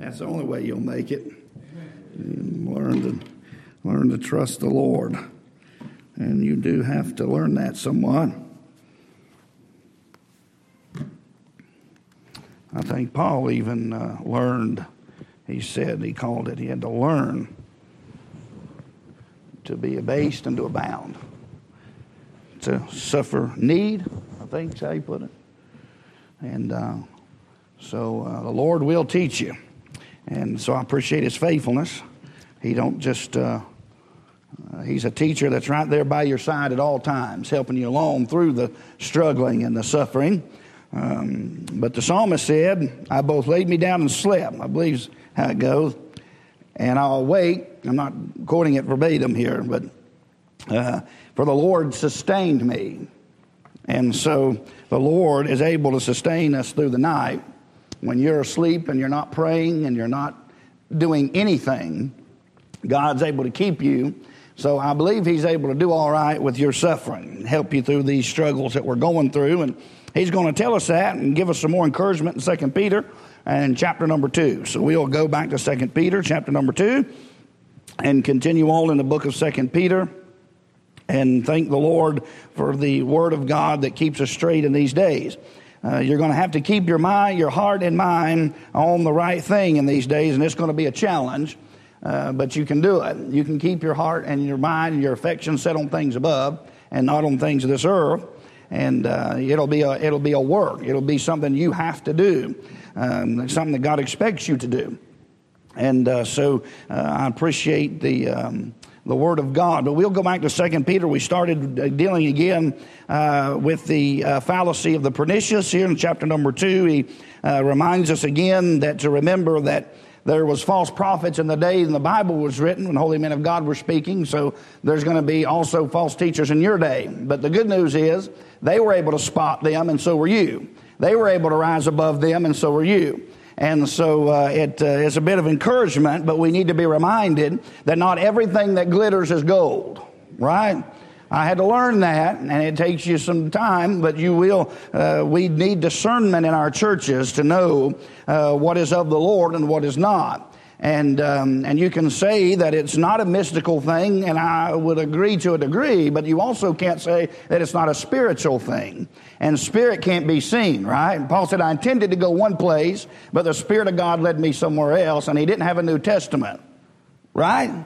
That's the only way you'll make it. Learn to learn to trust the Lord, and you do have to learn that somewhat. I think Paul even uh, learned. He said he called it. He had to learn to be abased and to abound, to suffer need. I think is how he put it. And uh, so uh, the Lord will teach you. And so I appreciate his faithfulness. He don't just, uh, uh, he's a teacher that's right there by your side at all times, helping you along through the struggling and the suffering. Um, but the psalmist said, I both laid me down and slept. I believe how it goes. And I'll awake. I'm not quoting it verbatim here, but uh, for the Lord sustained me. And so the Lord is able to sustain us through the night when you're asleep and you're not praying and you're not doing anything, God's able to keep you. So I believe He's able to do all right with your suffering, help you through these struggles that we're going through. And He's going to tell us that and give us some more encouragement in 2 Peter and chapter number 2. So we'll go back to 2 Peter, chapter number 2, and continue on in the book of 2 Peter and thank the Lord for the Word of God that keeps us straight in these days. Uh, you're going to have to keep your mind, your heart, and mind on the right thing in these days, and it's going to be a challenge. Uh, but you can do it. You can keep your heart and your mind and your affection set on things above and not on things of this earth. And uh, it'll be a it'll be a work. It'll be something you have to do, um, something that God expects you to do. And uh, so uh, I appreciate the. Um, the Word of God. But we'll go back to Second Peter. We started uh, dealing again uh, with the uh, fallacy of the pernicious here in chapter number two. He uh, reminds us again that to remember that there was false prophets in the day when the Bible was written, when holy men of God were speaking. So there's going to be also false teachers in your day. But the good news is they were able to spot them, and so were you. They were able to rise above them, and so were you. And so uh, it uh, is a bit of encouragement, but we need to be reminded that not everything that glitters is gold, right? I had to learn that, and it takes you some time, but you will. Uh, we need discernment in our churches to know uh, what is of the Lord and what is not. And, um, and you can say that it's not a mystical thing, and I would agree to a degree, but you also can't say that it's not a spiritual thing. And spirit can't be seen, right? And Paul said, I intended to go one place, but the Spirit of God led me somewhere else, and he didn't have a New Testament, right?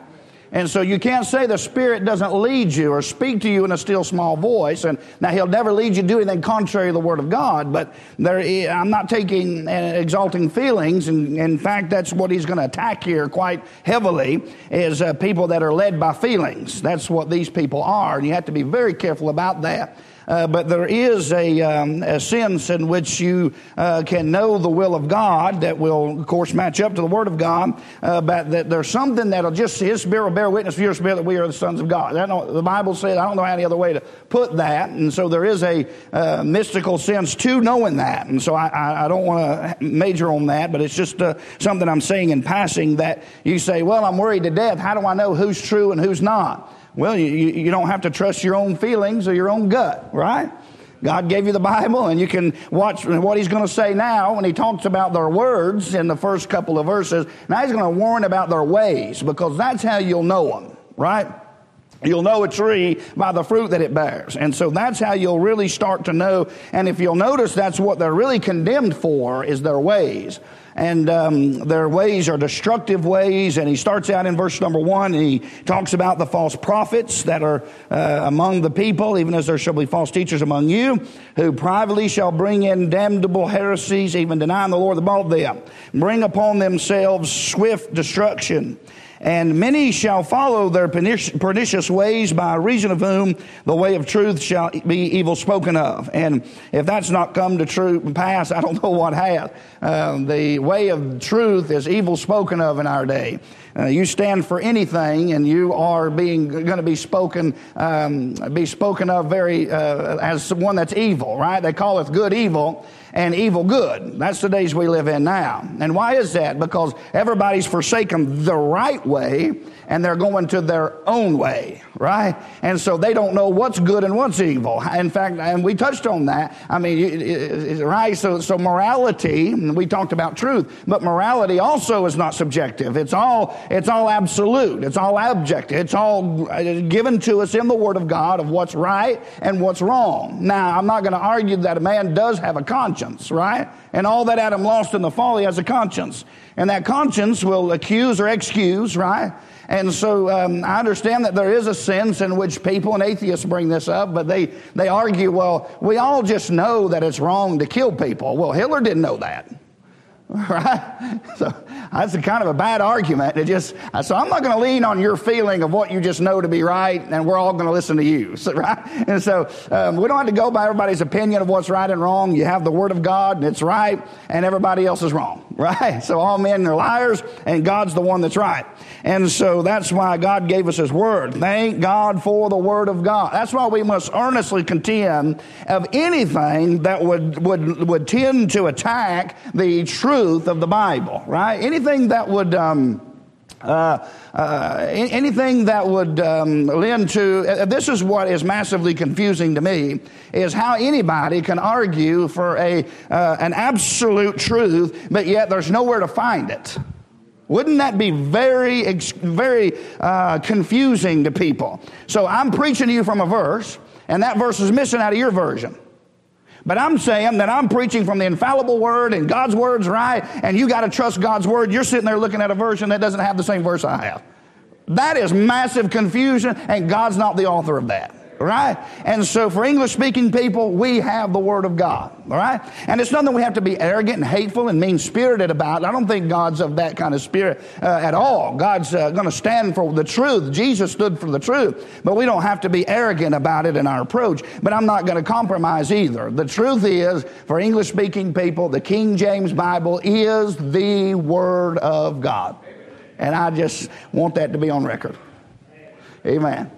And so you can't say the Spirit doesn't lead you or speak to you in a still small voice. And now He'll never lead you to do anything contrary to the Word of God, but there, I'm not taking and exalting feelings. And in fact, that's what He's going to attack here quite heavily is uh, people that are led by feelings. That's what these people are. And you have to be very careful about that. Uh, but there is a, um, a, sense in which you uh, can know the will of God that will, of course, match up to the Word of God. Uh, but that there's something that'll just His Spirit will bear witness for your spirit that we are the sons of God. The Bible says I don't know any other way to put that, and so there is a uh, mystical sense to knowing that. And so I, I, I don't want to major on that, but it's just uh, something I'm saying in passing that you say, "Well, I'm worried to death. How do I know who's true and who's not?" Well, you, you don't have to trust your own feelings or your own gut, right? God gave you the Bible, and you can watch what He's going to say now when He talks about their words in the first couple of verses. Now He's going to warn about their ways because that's how you'll know them, right? You'll know a tree by the fruit that it bears. And so that's how you'll really start to know. And if you'll notice, that's what they're really condemned for is their ways and um, their ways are destructive ways. And he starts out in verse number one, and he talks about the false prophets that are uh, among the people, even as there shall be false teachers among you, who privately shall bring in damnable heresies, even denying the Lord above them, bring upon themselves swift destruction. And many shall follow their pernicious ways, by reason of whom the way of truth shall be evil spoken of. And if that's not come to true pass, I don't know what has. Uh, the way of truth is evil spoken of in our day. Uh, you stand for anything, and you are being going to be spoken um, be spoken of very uh, as one that's evil, right? They call it good evil, and evil good. That's the days we live in now. And why is that? Because everybody's forsaken the right way and they're going to their own way, right? And so they don't know what's good and what's evil. In fact, and we touched on that. I mean, right? So, so morality, we talked about truth, but morality also is not subjective. It's all, it's all absolute. It's all objective. It's all uh, given to us in the Word of God of what's right and what's wrong. Now, I'm not going to argue that a man does have a conscience, right? And all that Adam lost in the fall, he has a conscience. And that conscience will accuse or excuse, right? And so um, I understand that there is a sense in which people and atheists bring this up, but they, they argue, well, we all just know that it's wrong to kill people. Well, Hitler didn't know that. Right? So that's a kind of a bad argument. It just, so I'm not going to lean on your feeling of what you just know to be right, and we're all going to listen to you. So, right? And so um, we don't have to go by everybody's opinion of what's right and wrong. You have the Word of God, and it's right, and everybody else is wrong. Right? So all men are liars, and God's the one that's right. And so that's why God gave us His Word. Thank God for the Word of God. That's why we must earnestly contend of anything that would, would, would tend to attack the truth of the Bible. Right? Anything that would. Um, uh, uh, anything that would um, lend to uh, this is what is massively confusing to me is how anybody can argue for a uh, an absolute truth but yet there's nowhere to find it wouldn't that be very very uh, confusing to people so i'm preaching to you from a verse and that verse is missing out of your version but I'm saying that I'm preaching from the infallible word and God's word's right and you got to trust God's word. You're sitting there looking at a version that doesn't have the same verse I have. That is massive confusion and God's not the author of that right? And so for English speaking people, we have the Word of God, all right? And it's nothing we have to be arrogant and hateful and mean spirited about. I don't think God's of that kind of spirit uh, at all. God's uh, going to stand for the truth. Jesus stood for the truth, but we don't have to be arrogant about it in our approach. But I'm not going to compromise either. The truth is, for English speaking people, the King James Bible is the Word of God. And I just want that to be on record. Amen.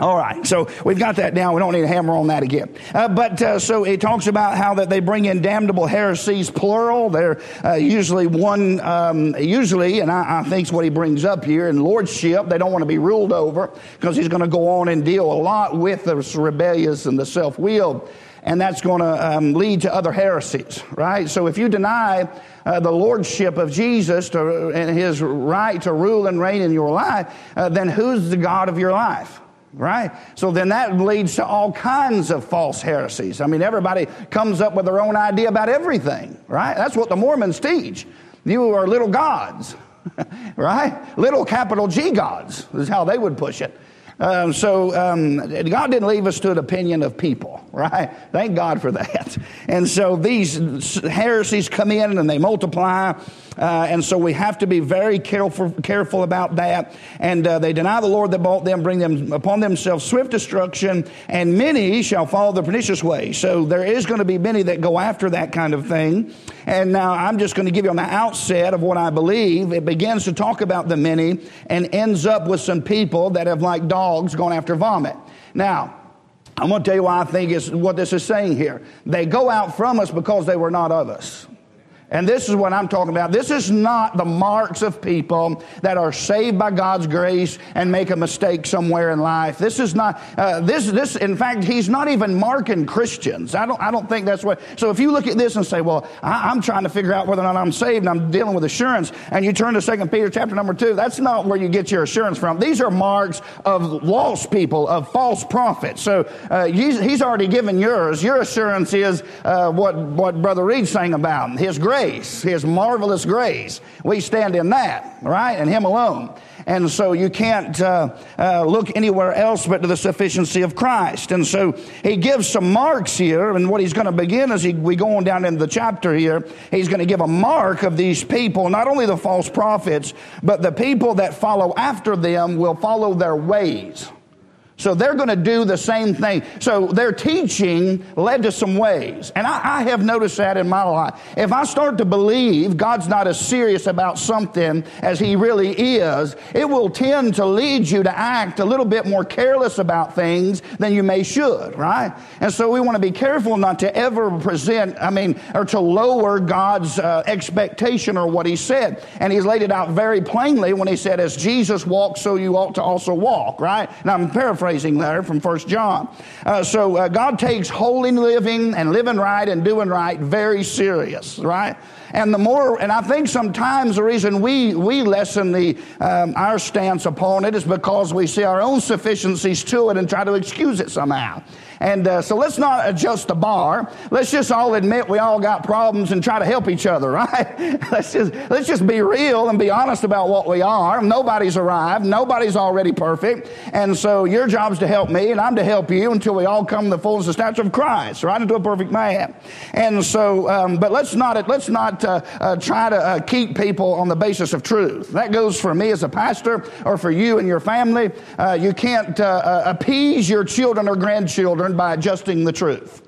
All right, so we've got that down. We don't need to hammer on that again. Uh, but uh, so it talks about how that they bring in damnable heresies, plural. They're uh, usually one, um, usually, and I, I think what he brings up here in lordship. They don't want to be ruled over because he's going to go on and deal a lot with the rebellious and the self-willed, and that's going to um, lead to other heresies, right? So if you deny uh, the lordship of Jesus to, and his right to rule and reign in your life, uh, then who's the God of your life? Right? So then that leads to all kinds of false heresies. I mean, everybody comes up with their own idea about everything, right? That's what the Mormons teach. You are little gods, right? Little capital G gods is how they would push it. Um, so um, God didn't leave us to an opinion of people, right? Thank God for that. And so these heresies come in and they multiply. Uh, and so we have to be very careful, careful about that. And uh, they deny the Lord that bought them, bring them upon themselves swift destruction, and many shall follow the pernicious way. So there is going to be many that go after that kind of thing. And now I'm just going to give you on the outset of what I believe. It begins to talk about the many and ends up with some people that have, like dogs, gone after vomit. Now, I'm going to tell you why I think is what this is saying here. They go out from us because they were not of us. And this is what I'm talking about. This is not the marks of people that are saved by God's grace and make a mistake somewhere in life. This is not, uh, this, this, in fact, he's not even marking Christians. I don't, I don't think that's what, so if you look at this and say, well, I, am trying to figure out whether or not I'm saved and I'm dealing with assurance, and you turn to Second Peter chapter number 2, that's not where you get your assurance from. These are marks of lost people, of false prophets. So uh, he's, he's, already given yours. Your assurance is uh, what, what Brother Reed sang about, his grace grace, His marvelous grace. We stand in that, right? And Him alone. And so you can't uh, uh, look anywhere else but to the sufficiency of Christ. And so He gives some marks here. And what He's going to begin as he, we go on down into the chapter here, He's going to give a mark of these people, not only the false prophets, but the people that follow after them will follow their ways. So they're going to do the same thing. So their teaching led to some ways. And I, I, have noticed that in my life. If I start to believe God's not as serious about something as he really is, it will tend to lead you to act a little bit more careless about things than you may should, right? And so we want to be careful not to ever present, I mean, or to lower God's uh, expectation or what he said. And he's laid it out very plainly when he said, as Jesus walked, so you ought to also walk, right? And I'm paraphrasing paraphrasing there from First John. Uh, so uh, God takes holy living and living right and doing right very serious, right? And the more, and I think sometimes the reason we, we lessen the, um, our stance upon it is because we see our own sufficiencies to it and try to excuse it somehow. And uh, so let's not adjust the bar. Let's just all admit we all got problems and try to help each other, right? let's just let's just be real and be honest about what we are. Nobody's arrived. Nobody's already perfect. And so your job's to help me, and I'm to help you until we all come to the fullness of stature of Christ, right into a perfect man. And so, um, but let's not let's not uh, uh, try to uh, keep people on the basis of truth. That goes for me as a pastor, or for you and your family. Uh, you can't uh, appease your children or grandchildren by adjusting the truth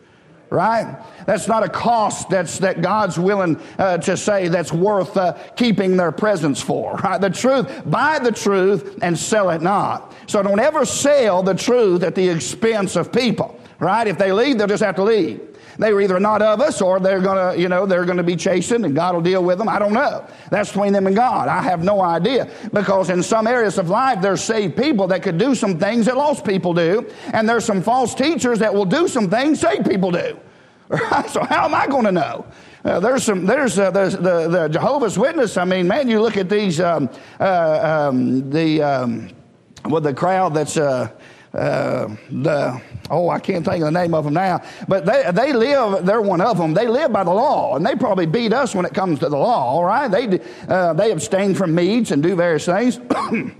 right? That's not a cost that's, that God's willing uh, to say that's worth uh, keeping their presence for, right? The truth, buy the truth and sell it not. So don't ever sell the truth at the expense of people, right? If they leave, they'll just have to leave. They were either not of us or they're going to, you know, they're going to be chastened and God will deal with them. I don't know. That's between them and God. I have no idea because in some areas of life, there's saved people that could do some things that lost people do. And there's some false teachers that will do some things saved people do. So how am I going to know? Uh, there's some, there's, uh, there's the, the Jehovah's Witness. I mean, man, you look at these, um, uh, um, the, um, well, the crowd that's, uh, uh, the oh I can't think of the name of them now, but they they live. They're one of them. They live by the law, and they probably beat us when it comes to the law. Right, they uh, they abstain from meats and do various things.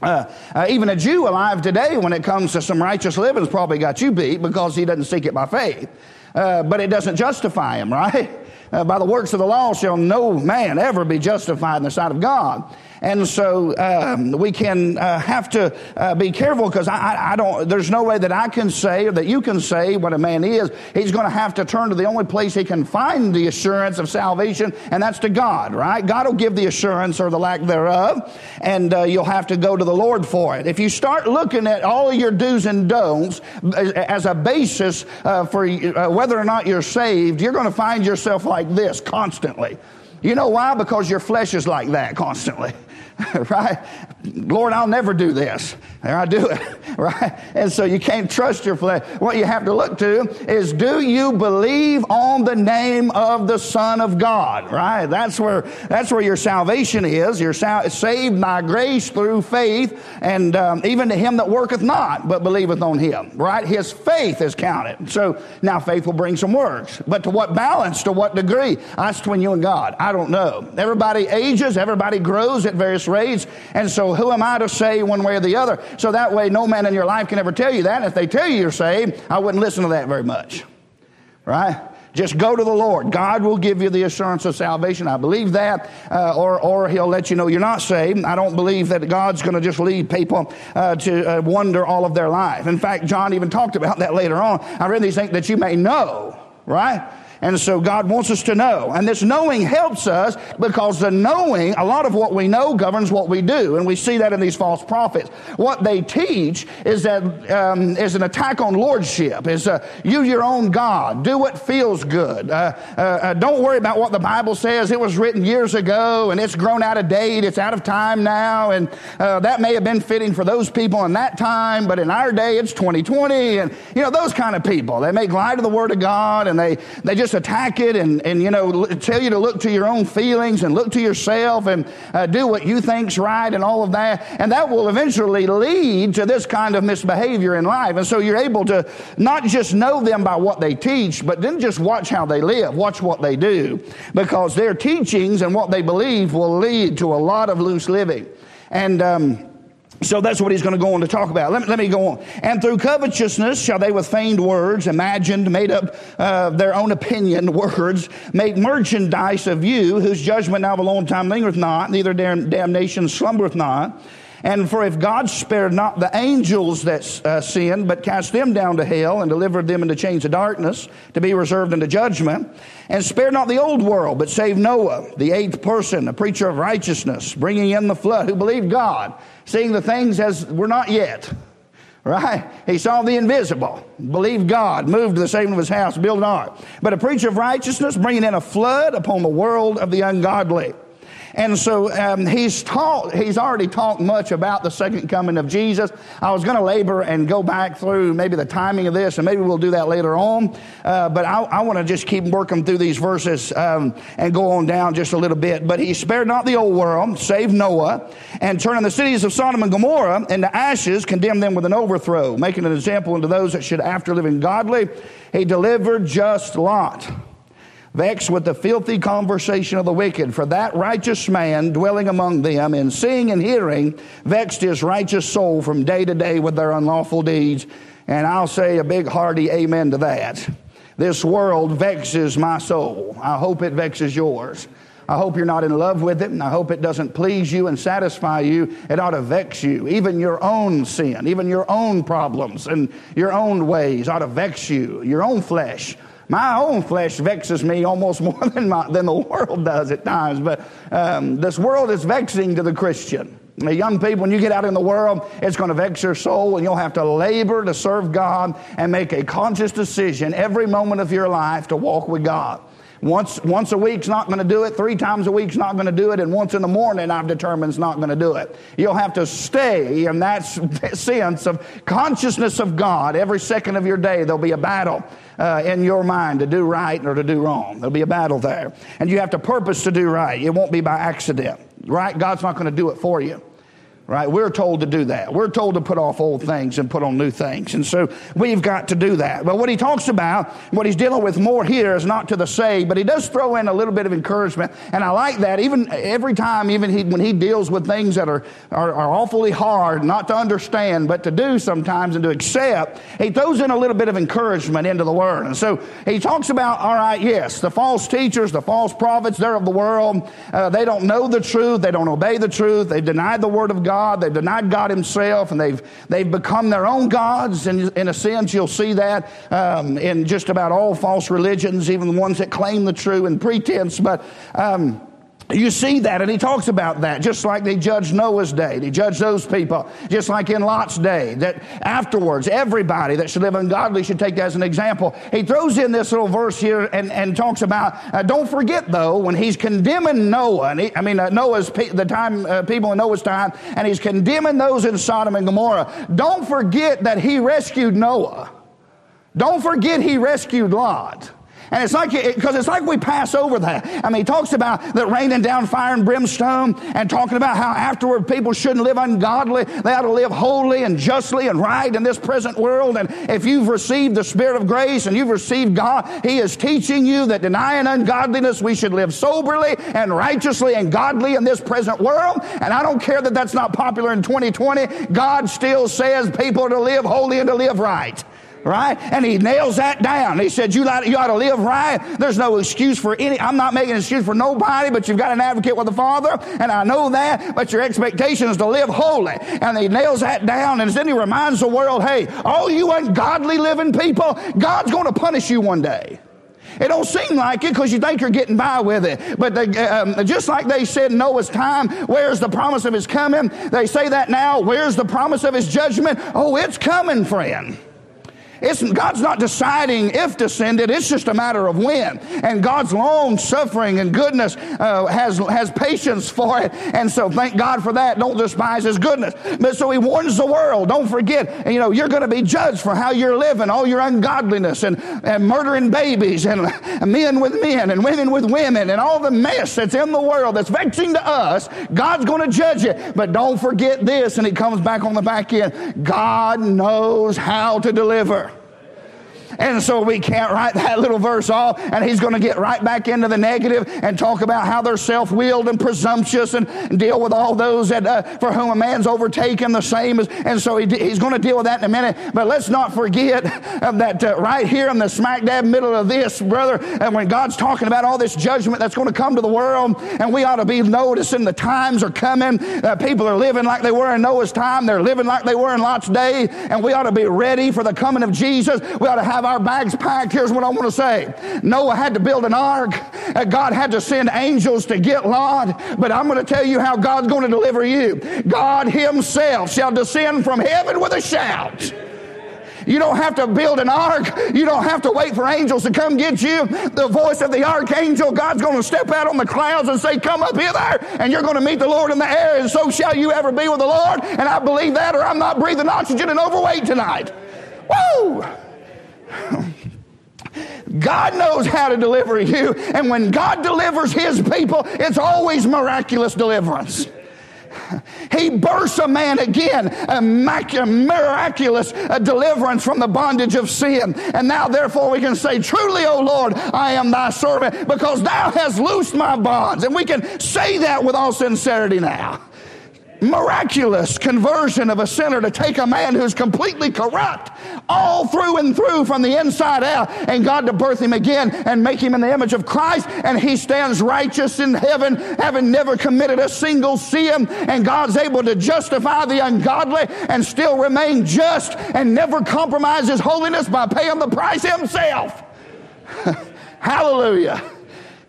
Uh, uh, even a Jew alive today, when it comes to some righteous living, has probably got you beat because he doesn't seek it by faith. Uh, but it doesn't justify him, right? Uh, by the works of the law shall no man ever be justified in the sight of God. And so um, we can uh, have to uh, be careful because I, I, don't, there's no way that I can say or that you can say what a man is. He's going to have to turn to the only place he can find the assurance of salvation, and that's to God, right? God will give the assurance or the lack thereof, and uh, you'll have to go to the Lord for it. If you start looking at all your do's and don'ts as a basis uh, for uh, whether or not you're saved, you're going to find yourself like this constantly. You know why? Because your flesh is like that constantly. right? Lord, I'll never do this. There I do it, right? And so you can't trust your flesh. What you have to look to is do you believe on the name of the Son of God, right? That's where, that's where your salvation is. You're saved by grace through faith, and um, even to him that worketh not, but believeth on him, right? His faith is counted. So now faith will bring some works. But to what balance, to what degree? That's between you and God. I don't know. Everybody ages, everybody grows at various rates, and so who am I to say one way or the other? So that way, no man in your life can ever tell you that. If they tell you you're saved, I wouldn't listen to that very much. Right? Just go to the Lord. God will give you the assurance of salvation. I believe that. Uh, or, or He'll let you know you're not saved. I don't believe that God's going to just lead people uh, to uh, wonder all of their life. In fact, John even talked about that later on. I really think that you may know, right? And so God wants us to know. And this knowing helps us because the knowing, a lot of what we know governs what we do. And we see that in these false prophets. What they teach is that um, is an attack on lordship. Is uh, you your own God. Do what feels good. Uh, uh, uh, don't worry about what the Bible says. It was written years ago and it's grown out of date. It's out of time now. And uh, that may have been fitting for those people in that time, but in our day it's 2020. And you know those kind of people. They make light of the Word of God and they they just just attack it and, and you know, tell you to look to your own feelings and look to yourself and uh, do what you think's right and all of that. And that will eventually lead to this kind of misbehavior in life. And so you're able to not just know them by what they teach, but then just watch how they live, watch what they do, because their teachings and what they believe will lead to a lot of loose living. And, um, so that's what he's going to go on to talk about. Let me, let me go on. And through covetousness shall they with feigned words, imagined, made up uh, their own opinion words, make merchandise of you, whose judgment now of a long time lingereth not, neither damnation slumbereth not. And for if God spared not the angels that uh, sinned, but cast them down to hell and delivered them into chains of darkness to be reserved unto judgment, and spared not the old world, but saved Noah, the eighth person, a preacher of righteousness, bringing in the flood, who believed God, seeing the things as were not yet. Right? He saw the invisible, believed God, moved to the saving of his house, built an ark. But a preacher of righteousness, bringing in a flood upon the world of the ungodly. And so um, he's taught, he's already talked much about the second coming of Jesus. I was going to labor and go back through maybe the timing of this, and maybe we'll do that later on. Uh, but I, I want to just keep working through these verses um, and go on down just a little bit. But he spared not the old world, saved Noah, and turning the cities of Sodom and Gomorrah into ashes, condemned them with an overthrow, making an example unto those that should after living godly. He delivered just Lot vexed with the filthy conversation of the wicked. For that righteous man dwelling among them, in seeing and hearing, vexed his righteous soul from day to day with their unlawful deeds. And I'll say a big hearty amen to that. This world vexes my soul. I hope it vexes yours. I hope you're not in love with it, and I hope it doesn't please you and satisfy you. It ought to vex you. Even your own sin, even your own problems and your own ways ought to vex you. Your own flesh my own flesh vexes me almost more than, my, than the world does at times. But um, this world is vexing to the Christian. The young people, when you get out in the world, it's going to vex your soul, and you'll have to labor to serve God and make a conscious decision every moment of your life to walk with God. Once, once a week's not going to do it. Three times a week's not going to do it. And once in the morning, I've determined is not going to do it. You'll have to stay in that sense of consciousness of God every second of your day. There'll be a battle uh, in your mind to do right or to do wrong. There'll be a battle there. And you have to purpose to do right. It won't be by accident, right? God's not going to do it for you right? We're told to do that. We're told to put off old things and put on new things. And so we've got to do that. But what he talks about, what he's dealing with more here is not to the saved, but he does throw in a little bit of encouragement. And I like that. Even every time, even he, when he deals with things that are, are, are awfully hard, not to understand, but to do sometimes and to accept, he throws in a little bit of encouragement into the word. And so he talks about, all right, yes, the false teachers, the false prophets, they're of the world. Uh, they don't know the truth. They don't obey the truth. They deny the word of God. God. They've denied God Himself, and they've they've become their own gods. And in a sense, you'll see that um, in just about all false religions, even the ones that claim the true and pretense. But um, you see that, and he talks about that, just like they judged Noah's day. They judged those people, just like in Lot's day, that afterwards, everybody that should live ungodly should take that as an example. He throws in this little verse here and, and talks about, uh, don't forget though, when he's condemning Noah, and he, I mean, uh, Noah's, the time, uh, people in Noah's time, and he's condemning those in Sodom and Gomorrah, don't forget that he rescued Noah. Don't forget he rescued Lot. And it's like, because it's like we pass over that. I mean, he talks about the raining down fire and brimstone and talking about how afterward people shouldn't live ungodly. They ought to live holy and justly and right in this present world. And if you've received the Spirit of grace and you've received God, He is teaching you that denying ungodliness, we should live soberly and righteously and godly in this present world. And I don't care that that's not popular in 2020. God still says people are to live holy and to live right right? And he nails that down. He said, you, ought to live right. There's no excuse for any, I'm not making an excuse for nobody, but you've got an advocate with the Father, and I know that, but your expectation is to live holy. And he nails that down, and then he reminds the world, hey, all you ungodly living people, God's going to punish you one day. It don't seem like it because you think you're getting by with it. But they, um, just like they said Noah's time, where's the promise of his coming? They say that now, where's the promise of his judgment? Oh, it's coming, friend. It's, God's not deciding if to send it, it's just a matter of when. And God's long suffering and goodness uh, has, has patience for it. And so thank God for that. Don't despise His goodness. But so He warns the world don't forget, you know, you're going to be judged for how you're living, all your ungodliness and, and murdering babies and, men with men and women with women and all the mess that's in the world that's vexing to us. God's going to judge it. But don't forget this, and it comes back on the back end God knows how to deliver. And so we can't write that little verse off, and he's going to get right back into the negative and talk about how they're self willed and presumptuous and, deal with all those that, uh, for whom a man's overtaken the same. As, and so he, he's going to deal with that in a minute. But let's not forget uh, that uh, right here in the smack dab middle of this, brother, and when God's talking about all this judgment that's going to come to the world, and we ought to be noticing the times are coming. Uh, people are living like they were in Noah's time, they're living like they were in Lot's day, and we ought to be ready for the coming of Jesus. We ought to have our bags packed. Here's what I want to say Noah had to build an ark, God had to send angels to get Lot, but I'm going to tell you how God's going to deliver you. God Himself shall descend from heaven with a shout. You don't have to build an ark. You don't have to wait for angels to come get you. The voice of the archangel, God's going to step out on the clouds and say, Come up here there, and you're going to meet the Lord in the air, and so shall you ever be with the Lord. And I believe that, or I'm not breathing oxygen and overweight tonight. Woo! God knows how to deliver you. And when God delivers his people, it's always miraculous deliverance. He bursts a man again, a miraculous deliverance from the bondage of sin. And now, therefore, we can say, Truly, O Lord, I am thy servant, because thou hast loosed my bonds. And we can say that with all sincerity now miraculous conversion of a sinner to take a man who's completely corrupt all through and through from the inside out and God to birth him again and make him in the image of Christ and he stands righteous in heaven having never committed a single sin and God's able to justify the ungodly and still remain just and never compromise his holiness by paying the price himself. Hallelujah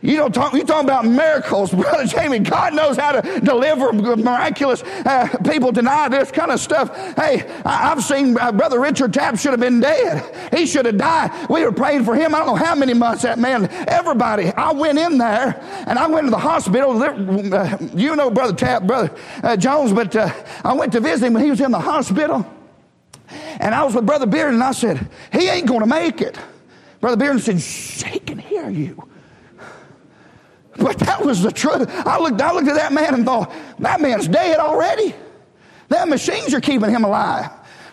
you don't talk, you talking about miracles, Brother Jamie. God knows how to deliver miraculous. Uh, people deny this kind of stuff. Hey, I, have seen uh, Brother Richard Tapp should have been dead. He should have died. We were praying for him. I don't know how many months that man, everybody. I went in there and I went to the hospital. Uh, you know Brother Tapp, Brother uh, Jones, but uh, I went to visit him when he was in the hospital. And I was with Brother Beard and I said, he ain't going to make it. Brother Beard said, he can hear you. But that was the truth. I looked, I looked at that man and thought, that man's dead already. That machines are keeping him alive.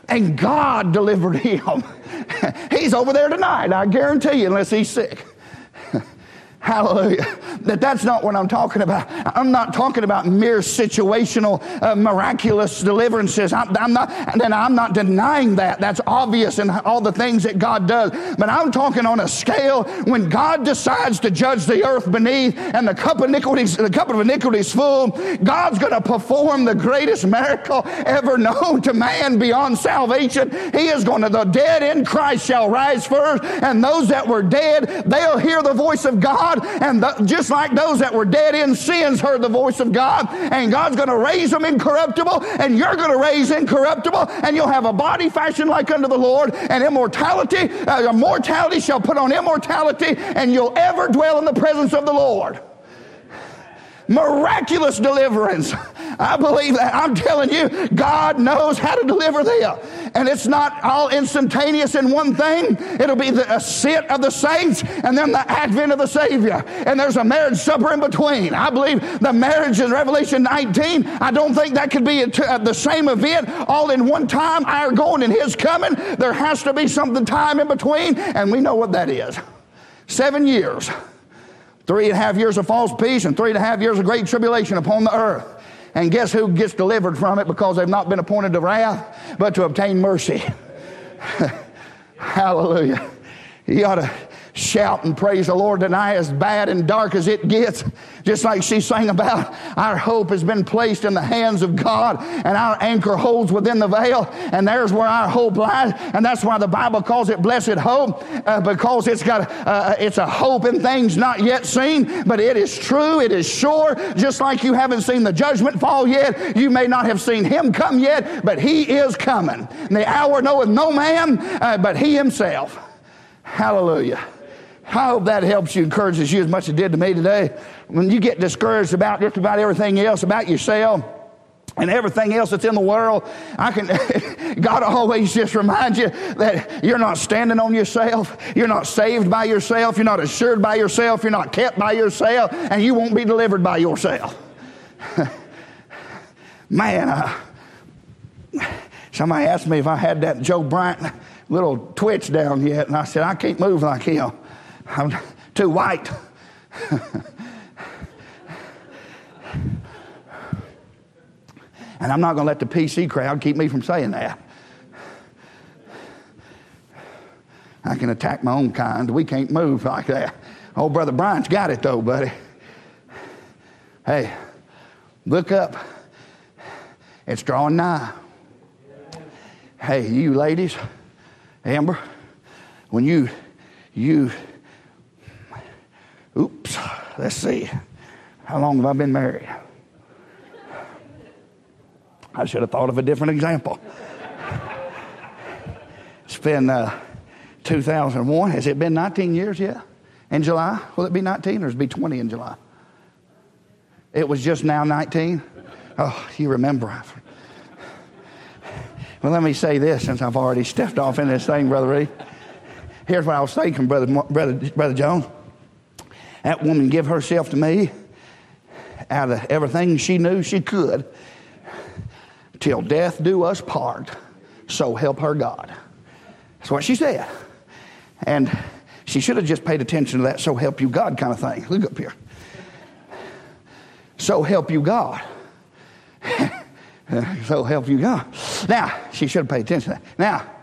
And God delivered him. he's over there tonight, I guarantee you, unless he's sick. Hallelujah. That that's not what I'm talking about. I'm not talking about mere situational, uh, miraculous deliverances. I'm, I'm not, and I'm not denying that. That's obvious in all the things that God does. But I'm talking on a scale when God decides to judge the earth beneath and the cup of iniquities, the cup of iniquities full. God's going to perform the greatest miracle ever known to man beyond salvation. He is going to, the dead in Christ shall rise first, and those that were dead, they'll hear the voice of God God, and the, just like those that were dead in sins heard the voice of God, and God's going to raise them incorruptible, and you're going to raise incorruptible, and you'll have a body fashioned like unto the Lord, and immortality, uh, mortality shall put on immortality, and you'll ever dwell in the presence of the Lord miraculous deliverance. I believe that. I'm telling you, God knows how to deliver them. And it's not all instantaneous in one thing. It'll be the ascent of the saints and then the advent of the Savior. And there's a marriage supper in between. I believe the marriage in Revelation 19, I don't think that could be uh, the same event all in one time, our going and His coming. There has to be something time in between, and we know what that is. Seven years. Three and a half years of false peace and three and a half years of great tribulation upon the earth. And guess who gets delivered from it because they've not been appointed to wrath, but to obtain mercy? Hallelujah. You ought to shout and praise the Lord tonight, as bad and dark as it gets. Just like she sang about, our hope has been placed in the hands of God, and our anchor holds within the veil, and there's where our hope lies. And that's why the Bible calls it blessed hope, uh, because it's got uh, it's a hope in things not yet seen, but it is true, it is sure. Just like you haven't seen the judgment fall yet, you may not have seen Him come yet, but He is coming. And the hour knoweth no man, uh, but He Himself. Hallelujah. I hope that helps you, encourages you as much as it did to me today. When you get discouraged about just about everything else, about yourself, and everything else that's in the world, I can, God always just remind you that you're not standing on yourself. You're not saved by yourself. You're not assured by yourself. You're not kept by yourself. And you won't be delivered by yourself. Man, somebody asked me if I had that Joe Bryant little twitch down yet. And I said, I can't move like him. I'm too white. and I'm not going to let the PC crowd keep me from saying that. I can attack my own kind. We can't move like that. Old brother Brian's got it though, buddy. Hey, look up. It's drawing nigh. Hey, you ladies, Amber, when you, you, let's see. How long have I been married? I should have thought of a different example. It's been uh, 2001. Has it been 19 years yet? In July? Will it be 19 or will it be 20 in July? It was just now 19? Oh, you remember. Well, let me say this since I've already stepped off in this thing, Brother Reed. Here's what I was thinking, Brother, Brother, Brother Jones. That woman give herself to me out of everything she knew she could till death do us part. So help her God. That's what she said. And she should have just paid attention to that so help you God kind of thing. Look up here. So help you God. so help you God. Now, she should have paid attention to that. Now,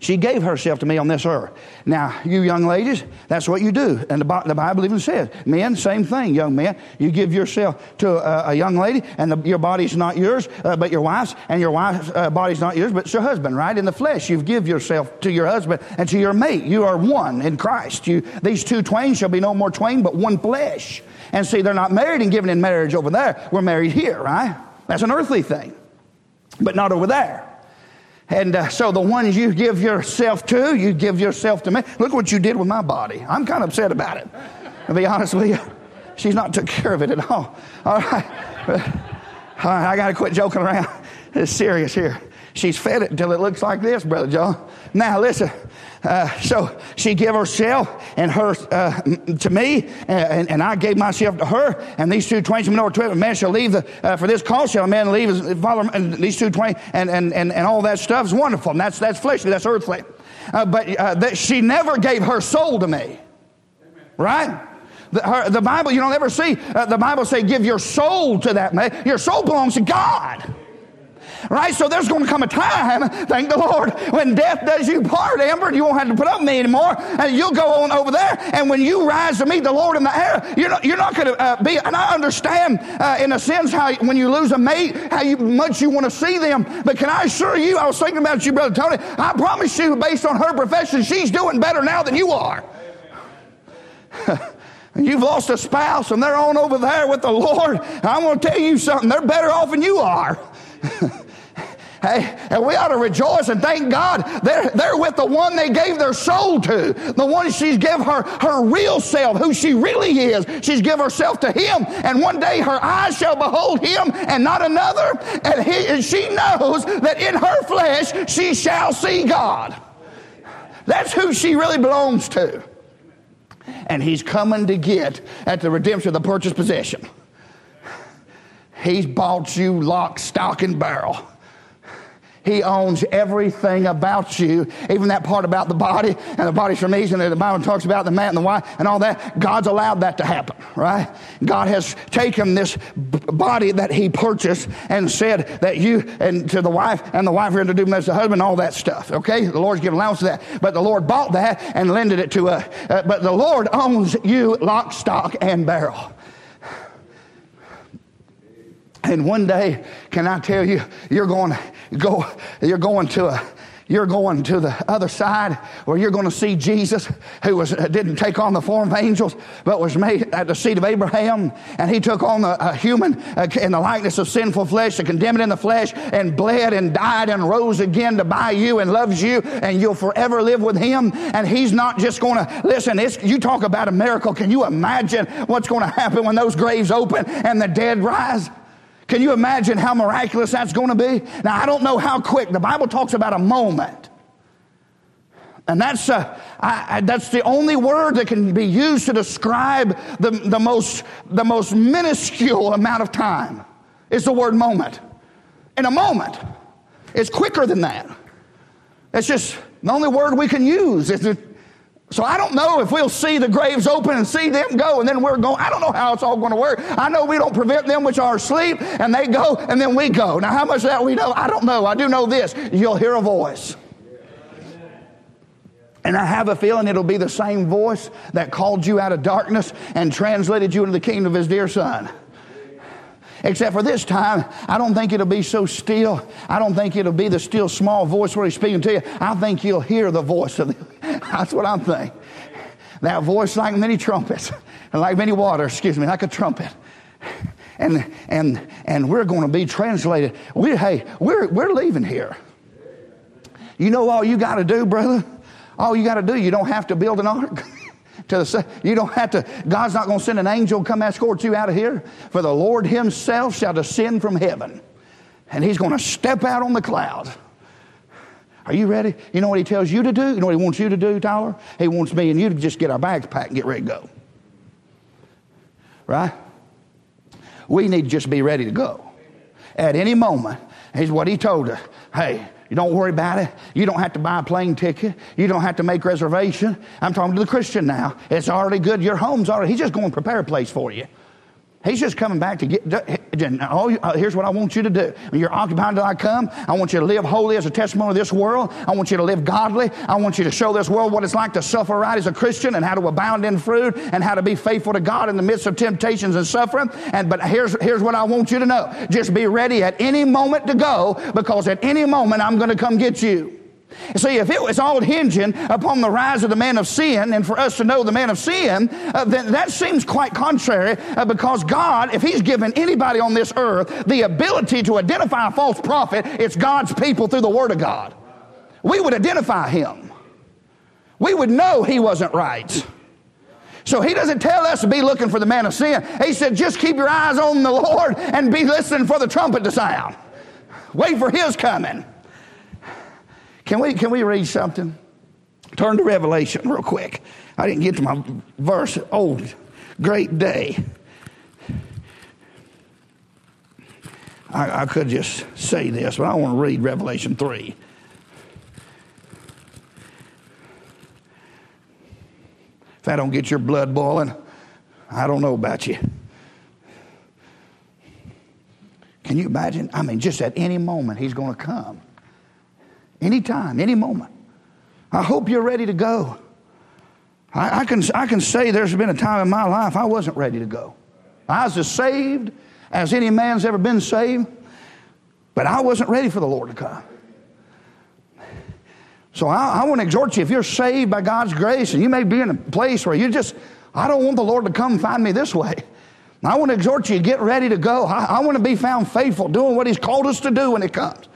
she gave herself to me on this earth. Now, you young ladies, that's what you do. And the, Bible even says, men, same thing, young men. You give yourself to a, a young lady, and the, your body's not yours, uh, but your wife's, and your wife's uh, body's not yours, but it's your husband, right? In the flesh, you give yourself to your husband and to your mate. You are one in Christ. You, these two twain shall be no more twain, but one flesh. And see, they're not married and given in marriage over there. We're married here, right? That's an earthly thing, but not over there. And uh, so the ones you give yourself to, you give yourself to me. Look what you did with my body. I'm kind of upset about it. To be honest with you, she's not took care of it at all. All right, all right. I got to quit joking around. It's serious here. She's fed it until it looks like this, brother John. Now listen. Uh, so she gave herself and her uh, to me, and, and, I gave myself to her. And these two twain shall know a man shall leave the, uh, for this cause shall a man leave his father. And these two twain and, and, and, and all that stuff is wonderful. And that's that's fleshly, that's earthly. Uh, but uh, that she never gave her soul to me, right? The, her, the Bible, you don't ever see uh, the Bible say, "Give your soul to that man." Your soul belongs to God. Right? So there's going to come a time, thank the Lord, when death does you part, Amber, you won't have to put up with me anymore, and you'll go on over there. And when you rise to meet the Lord in the air, you're not, you're not going to uh, be, and I understand uh, in a sense how when you lose a mate, how you, much you want to see them. But can I assure you, I was thinking about you, Brother Tony, I promise you, based on her profession, she's doing better now than you are. You've lost a spouse and they're on over there with the Lord. I'm going to tell you something. They're better off than you are. Hey, and we ought to rejoice and thank God they're, they're with the one they gave their soul to, the one she's give her her real self, who she really is. She's give herself to him, and one day her eyes shall behold him and not another, and, he, and she knows that in her flesh she shall see God. That's who she really belongs to. And he's coming to get at the redemption of the purchased possession. He's bought you lock, stock, and barrel. He owns everything about you, even that part about the body and the body's from and the Bible talks about the man and the wife and all that. God's allowed that to happen, right? God has taken this body that He purchased and said that you and to the wife and the wife are to do as the husband, all that stuff, okay? The Lord's given allowance to that. But the Lord bought that and lended it to us. Uh, but the Lord owns you lock, stock, and barrel. And one day, can I tell you, you're going to go, you're going to a, you're going to the other side where you're going to see Jesus, who was, didn't take on the form of angels, but was made at the seat of Abraham. And he took on the human uh, in the likeness of sinful flesh to condemn it in the flesh and bled and died and rose again to buy you and loves you. And you'll forever live with him. And he's not just going to, listen, you talk about a miracle. Can you imagine what's going to happen when those graves open and the dead rise? Can you imagine how miraculous that's going to be? Now, I don't know how quick. The Bible talks about a moment. And that's, uh, that's the only word that can be used to describe the, the, most, the most minuscule amount of time. It's the word moment. In a moment. It's quicker than that. It's just The only word we can use is. So I don't know if we'll see the graves open and see them go and then we're going. I don't know how it's all going to work. I know we don't prevent them which are asleep and they go and then we go. Now how much that we know, I don't know. I do know this. You'll hear a voice. And I have a feeling it'll be the same voice that called you out of darkness and translated you into the kingdom of his dear son. Except for this time, I don't think it'll be so still. I don't think it'll be the still small voice where he's speaking to you. I think you'll hear the voice of the, that's what I'm thinking. That voice like many trumpets, like many waters, excuse me, like a trumpet. And and and we're going to be translated. We hey, we're we're leaving here. You know all you got to do, brother? All you got to do, you don't have to build an ark. to the, you don't have to, God's not going to send an angel come escort you out of here. For the Lord himself shall descend from heaven. And he's going to step out on the cloud. Are you ready? You know what he tells you to do? You know what he wants you to do, Tyler? He wants me and you to just get our bags packed and get ready to go. Right? We need to just be ready to go. At any moment, is what he told us. Hey, you don't worry about it. You don't have to buy a plane ticket. You don't have to make reservation. I'm talking to the Christian now. It's already good. Your home's already. He's just going to prepare a place for you. He's just coming back to get. Uh, here's what I want you to do. When you're occupied until I come, I want you to live holy as a testimony of this world. I want you to live godly. I want you to show this world what it's like to suffer right as a Christian and how to abound in fruit and how to be faithful to God in the midst of temptations and suffering. And but here's here's what I want you to know. Just be ready at any moment to go because at any moment I'm going to come get you. See, if it was all hinging upon the rise of the man of sin, and for us to know the man of sin, uh, then that seems quite contrary uh, because God, if He's given anybody on this earth the ability to identify a false prophet, it's God's people through the Word of God. We would identify him, we would know he wasn't right. So he doesn't tell us to be looking for the man of sin. He said, just keep your eyes on the Lord and be listening for the trumpet to sound. Wait for his coming. Can we, can we read something? Turn to Revelation real quick. I didn't get to my verse. Oh, great day. I, I could just say this, but I want to read Revelation 3. If I don't get your blood boiling, I don't know about you. Can you imagine? I mean, just at any moment, he's going to come. Anytime, any moment. I hope you're ready to go. I, I, can, I can say there's been a time in my life I wasn't ready to go. I was as saved as any man's ever been saved, but I wasn't ready for the Lord to come. So I, I want to exhort you if you're saved by God's grace and you may be in a place where you just, I don't want the Lord to come find me this way. I want to exhort you get ready to go. I, I want to be found faithful, doing what He's called us to do when it comes.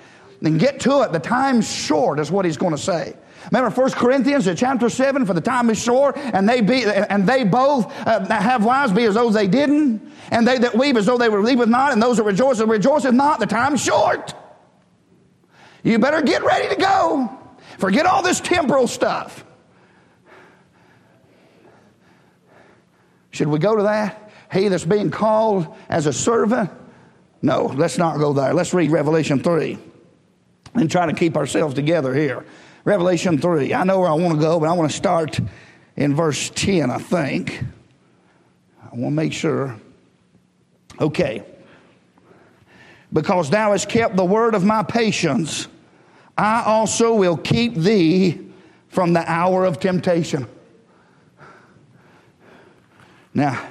Then get to it. The time's short, is what he's going to say. Remember 1 Corinthians chapter 7, for the time is short, and they be and they both uh, have wives be as though they didn't, and they that weep as though they were weepeth not, and those that rejoice as rejoiceth not, the time's short. You better get ready to go. Forget all this temporal stuff. Should we go to that? He that's being called as a servant? No, let's not go there. Let's read Revelation 3 and try to keep ourselves together here. Revelation 3. I know where I want to go, but I want to start in verse 10, I think. I want to make sure. Okay. Because thou hast kept the word of my patience, I also will keep thee from the hour of temptation. Now,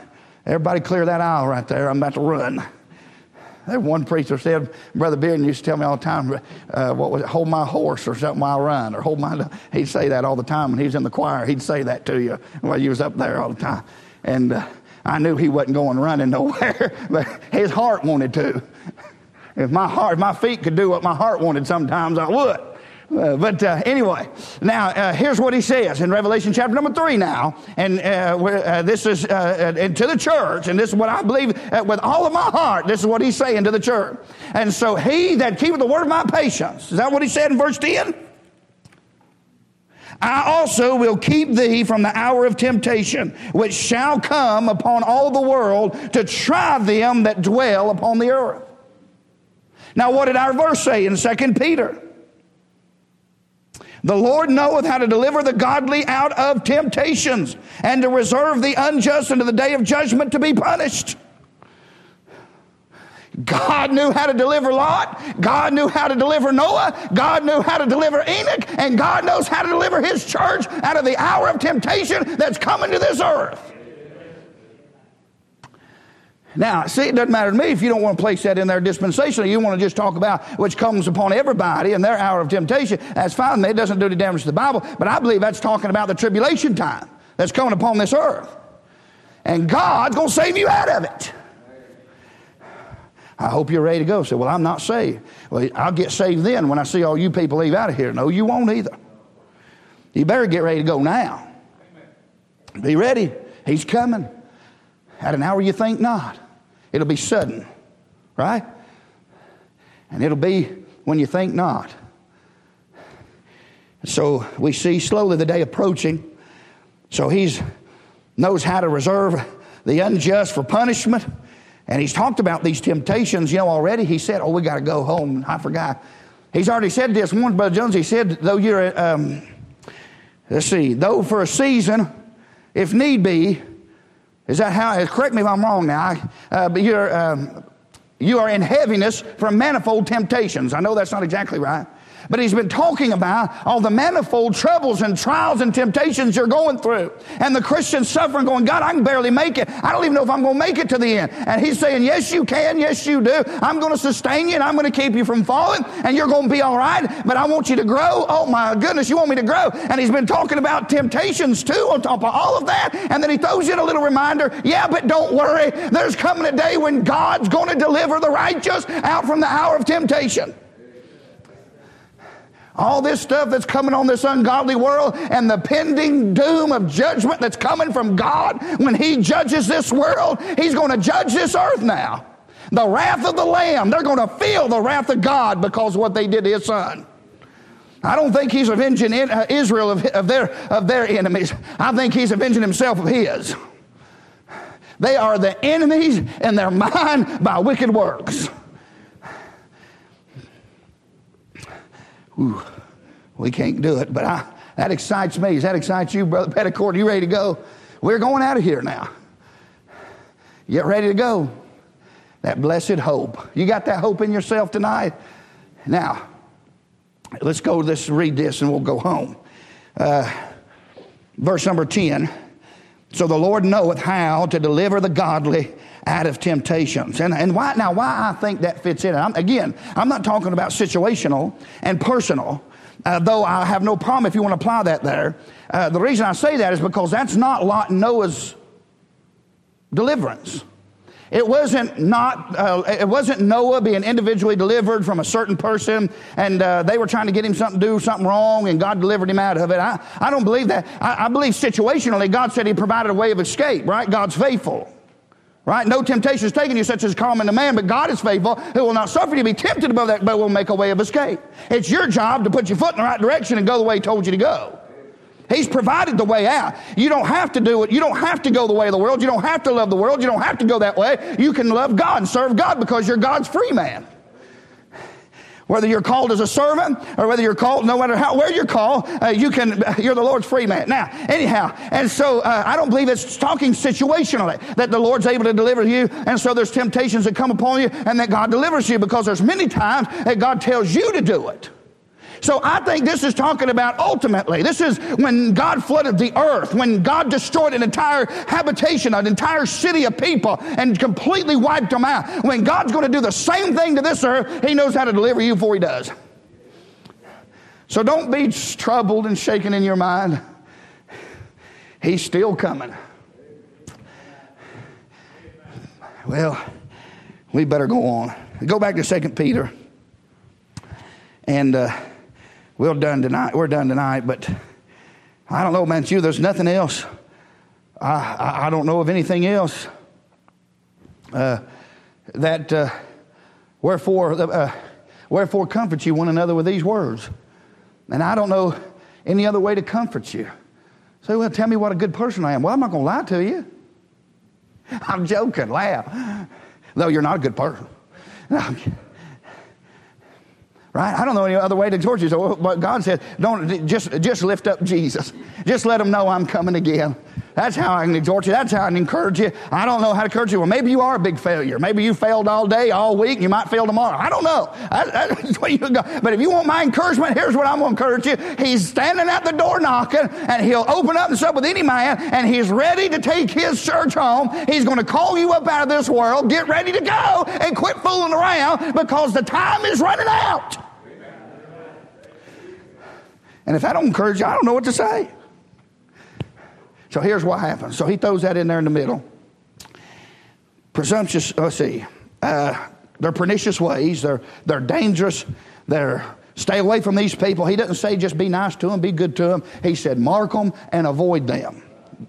everybody clear that aisle right there. I'm about to run. That one preacher said, Brother Bearden used to tell me all the time, uh, what was it, hold my horse or something while I run, or hold my, he'd say that all the time when he was in the choir. He'd say that to you while you was up there all the time. And uh, I knew he wasn't going running nowhere, but his heart wanted to. If my heart, if my feet could do what my heart wanted sometimes, I would. Uh, but uh, anyway, now uh, here's what he says in Revelation chapter number three. Now, and uh, uh, this is uh, to the church, and this is what I believe with all of my heart. This is what he's saying to the church. And so, he that keepeth the word of my patience. Is that what he said in verse ten? I also will keep thee from the hour of temptation, which shall come upon all the world to try them that dwell upon the earth. Now, what did our verse say in Second Peter? The Lord knoweth how to deliver the godly out of temptations and to reserve the unjust unto the day of judgment to be punished. God knew how to deliver Lot. God knew how to deliver Noah. God knew how to deliver Enoch. And God knows how to deliver his church out of the hour of temptation that's coming to this earth. Now, see, it doesn't matter to me if you don't want to place that in there dispensationally. You want to just talk about which comes upon everybody in their hour of temptation. That's fine. It doesn't do any damage to the Bible. But I believe that's talking about the tribulation time that's coming upon this earth. And God's going to save you out of it. I hope you're ready to go. Say, well, I'm not saved. Well, I'll get saved then when I see all you people leave out of here. No, you won't either. You better get ready to go now. Be ready. He's coming. At an hour you think not. It'll be sudden, right? And it'll be when you think not. So we see slowly the day approaching. So he's knows how to reserve the unjust for punishment and he's talked about these temptations, you know, already. He said, Oh, we got to go home. I forgot. He's already said this once, Brother Jones. He said, Though you're, um, let's see, though for a season, if need be, is that how, correct me if I'm wrong now, uh, but you're, um, you are in heaviness from manifold temptations. I know that's not exactly right. But he's been talking about all the manifold troubles and trials and temptations you're going through. And the Christian suffering going, God, I can barely make it. I don't even know if I'm going to make it to the end. And he's saying, yes, you can. Yes, you do. I'm going to sustain you and I'm going to keep you from falling and you're going to be all right. But I want you to grow. Oh my goodness, you want me to grow. And he's been talking about temptations too on top of all of that. And then he throws in a little reminder. Yeah, but don't worry. There's coming a day when God's going to deliver the righteous out from the hour of temptation. All this stuff that's coming on this ungodly world and the pending doom of judgment that's coming from God when He judges this world, He's going to judge this earth now. The wrath of the Lamb, they're going to feel the wrath of God because of what they did to His Son. I don't think He's avenging uh, Israel of, of, their, of their enemies. I think He's avenging Himself of His. They are the enemies in their mind by wicked works. Whew, we can't do it, but I, that excites me. Does that excite you, Brother Petticourt? You ready to go? We're going out of here now. Get ready to go. That blessed hope. You got that hope in yourself tonight? Now, let's go, let's read this and we'll go home. Uh, verse number 10. So the Lord knoweth how to deliver the godly out of temptations. And, and why, now, why I think that fits in, I'm, again, I'm not talking about situational and personal, uh, though I have no problem if you want to apply that there. Uh, the reason I say that is because that's not Lot and Noah's deliverance. It wasn't not. Uh, it wasn't Noah being individually delivered from a certain person, and uh, they were trying to get him something to do something wrong, and God delivered him out of it. I, I don't believe that. I, I believe situationally, God said He provided a way of escape. Right? God's faithful. Right? No temptation is taken you such as common to man, but God is faithful, who will not suffer you to be tempted above that, but will make a way of escape. It's your job to put your foot in the right direction and go the way He told you to go. He's provided the way out. You don't have to do it. You don't have to go the way of the world. You don't have to love the world. You don't have to go that way. You can love God and serve God because you're God's free man. Whether you're called as a servant or whether you're called, no matter how, where you're called, uh, you can, you're the Lord's free man. Now, anyhow, and so uh, I don't believe it's talking situationally that the Lord's able to deliver you, and so there's temptations that come upon you, and that God delivers you because there's many times that God tells you to do it. So I think this is talking about ultimately. This is when God flooded the earth, when God destroyed an entire habitation, an entire city of people, and completely wiped them out. When God's going to do the same thing to this earth, He knows how to deliver you before He does. So don't be troubled and shaken in your mind. He's still coming. Well, we better go on. Go back to Second Peter. And uh, we're done tonight. We're done tonight, but I don't know, man. It's you. There's nothing else. I, I, I don't know of anything else. Uh, that uh, wherefore, uh, wherefore comfort you one another with these words. And I don't know any other way to comfort you. So, well, tell me what a good person I am. Well, I'm not going to lie to you. I'm joking. Laugh. Though you're not a good person. Right? I don't know any other way to exhort you. So, but God said, don't just just lift up Jesus. Just let them know I'm coming again. That's how I can exhort you. That's how I can encourage you. I don't know how to encourage you. Well, maybe you are a big failure. Maybe you failed all day, all week. You might fail tomorrow. I don't know. you go. But if you want my encouragement, here's what I'm going to encourage you. He's standing at the door knocking, and he'll open up and sup with any man, and he's ready to take his church home. He's going to call you up out of this world. Get ready to go and quit fooling around because the time is running out. And if I don't encourage you, I don't know what to say. So here's what happens. So he throws that in there in the middle. Presumptuous, let's see, uh, they're pernicious ways, they're, they're dangerous, they're stay away from these people. He doesn't say just be nice to them, be good to them. He said mark them and avoid them.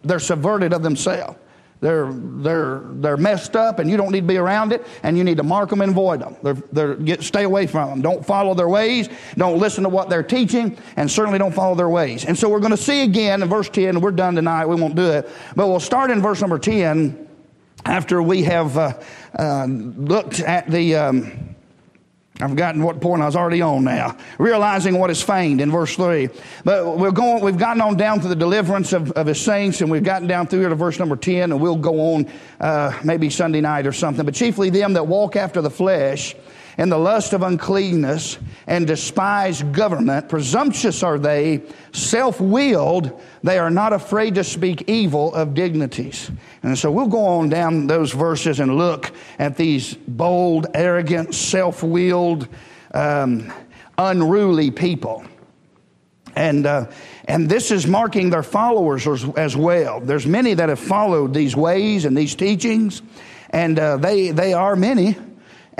They're subverted of themselves. They're, they're, they're messed up and you don't need to be around it and you need to mark them and avoid them. They're, they're, get, stay away from them. Don't follow their ways. Don't listen to what they're teaching and certainly don't follow their ways. And so we're going to see again in verse 10, we're done tonight. We won't do it. But we'll start in verse number 10 after we have uh, uh, looked at the. Um, I've forgotten what point I was already on now. Realizing what is feigned in verse 3. But we're going, we've gotten on down to the deliverance of, of his saints, and we've gotten down through here to verse number 10, and we'll go on uh, maybe Sunday night or something. But chiefly them that walk after the flesh and the lust of uncleanness and despise government. Presumptuous are they, self willed. They are not afraid to speak evil of dignities. And so we'll go on down those verses and look at these bold, arrogant, self willed, um, unruly people. And, uh, and this is marking their followers as, as, well. There's many that have followed these ways and these teachings, and uh, they, they are many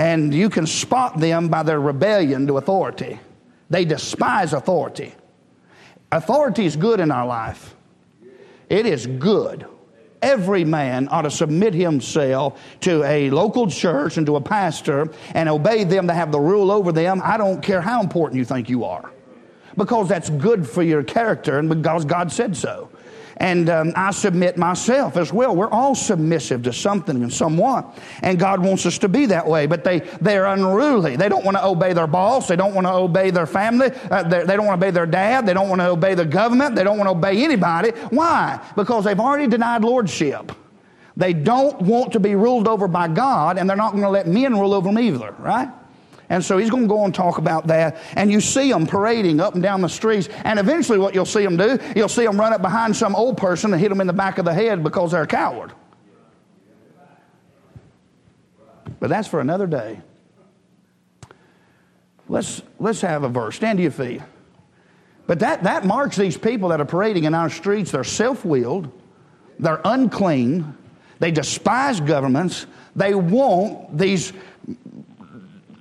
and you can spot them by their rebellion to authority. They despise authority. Authority is good in our life, it is good. Every man ought to submit himself to a local church and to a pastor and obey them to have the rule over them. I don't care how important you think you are because that's good for your character and because God said so and um, I submit myself as well. We're all submissive to something and someone, and God wants us to be that way. But they they're unruly. They don't want to obey their boss. They don't want to obey their family. Uh, they don't want to obey their dad. They don't want to obey the government. They don't want to obey anybody. Why? Because they've already denied lordship. They don't want to be ruled over by God, and they're not going to let men rule over them either. Right? And so he's going to go and talk about that. And you see them parading up and down the streets. And eventually, what you'll see them do, you'll see them run up behind some old person and hit them in the back of the head because they're a coward. But that's for another day. Let's, let's have a verse. Stand to your feet. But that, that marks these people that are parading in our streets. They're self willed, they're unclean, they despise governments, they want these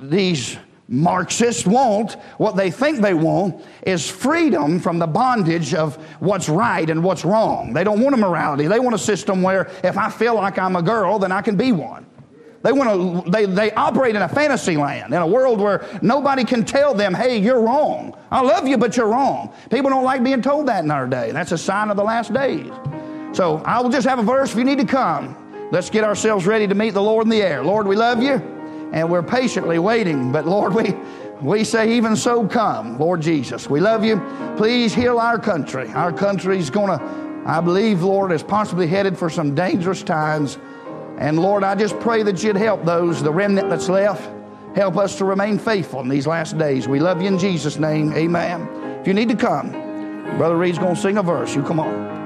these Marxists want, what they think they want, is freedom from the bondage of what's right and what's wrong. They don't want a morality. They want a system where if I feel like I'm a girl, then I can be one. They want to, they, they operate in a fantasy land, in a world where nobody can tell them, hey, you're wrong. I love you, but you're wrong. People don't like being told that in our day. That's a sign of the last days. So I will just have a verse if you need to come. Let's get ourselves ready to meet the Lord in the air. Lord, we love you and we're patiently waiting. But Lord, we, we say, even so, come, Lord Jesus. We love you. Please heal our country. Our country's going to, I believe, Lord, is possibly headed for some dangerous times. And Lord, I just pray that you'd help those, the remnant that's left. Help us to remain faithful in these last days. We love you in Jesus' name. Amen. If you need to come, Brother Reed's going to sing a verse. You come on.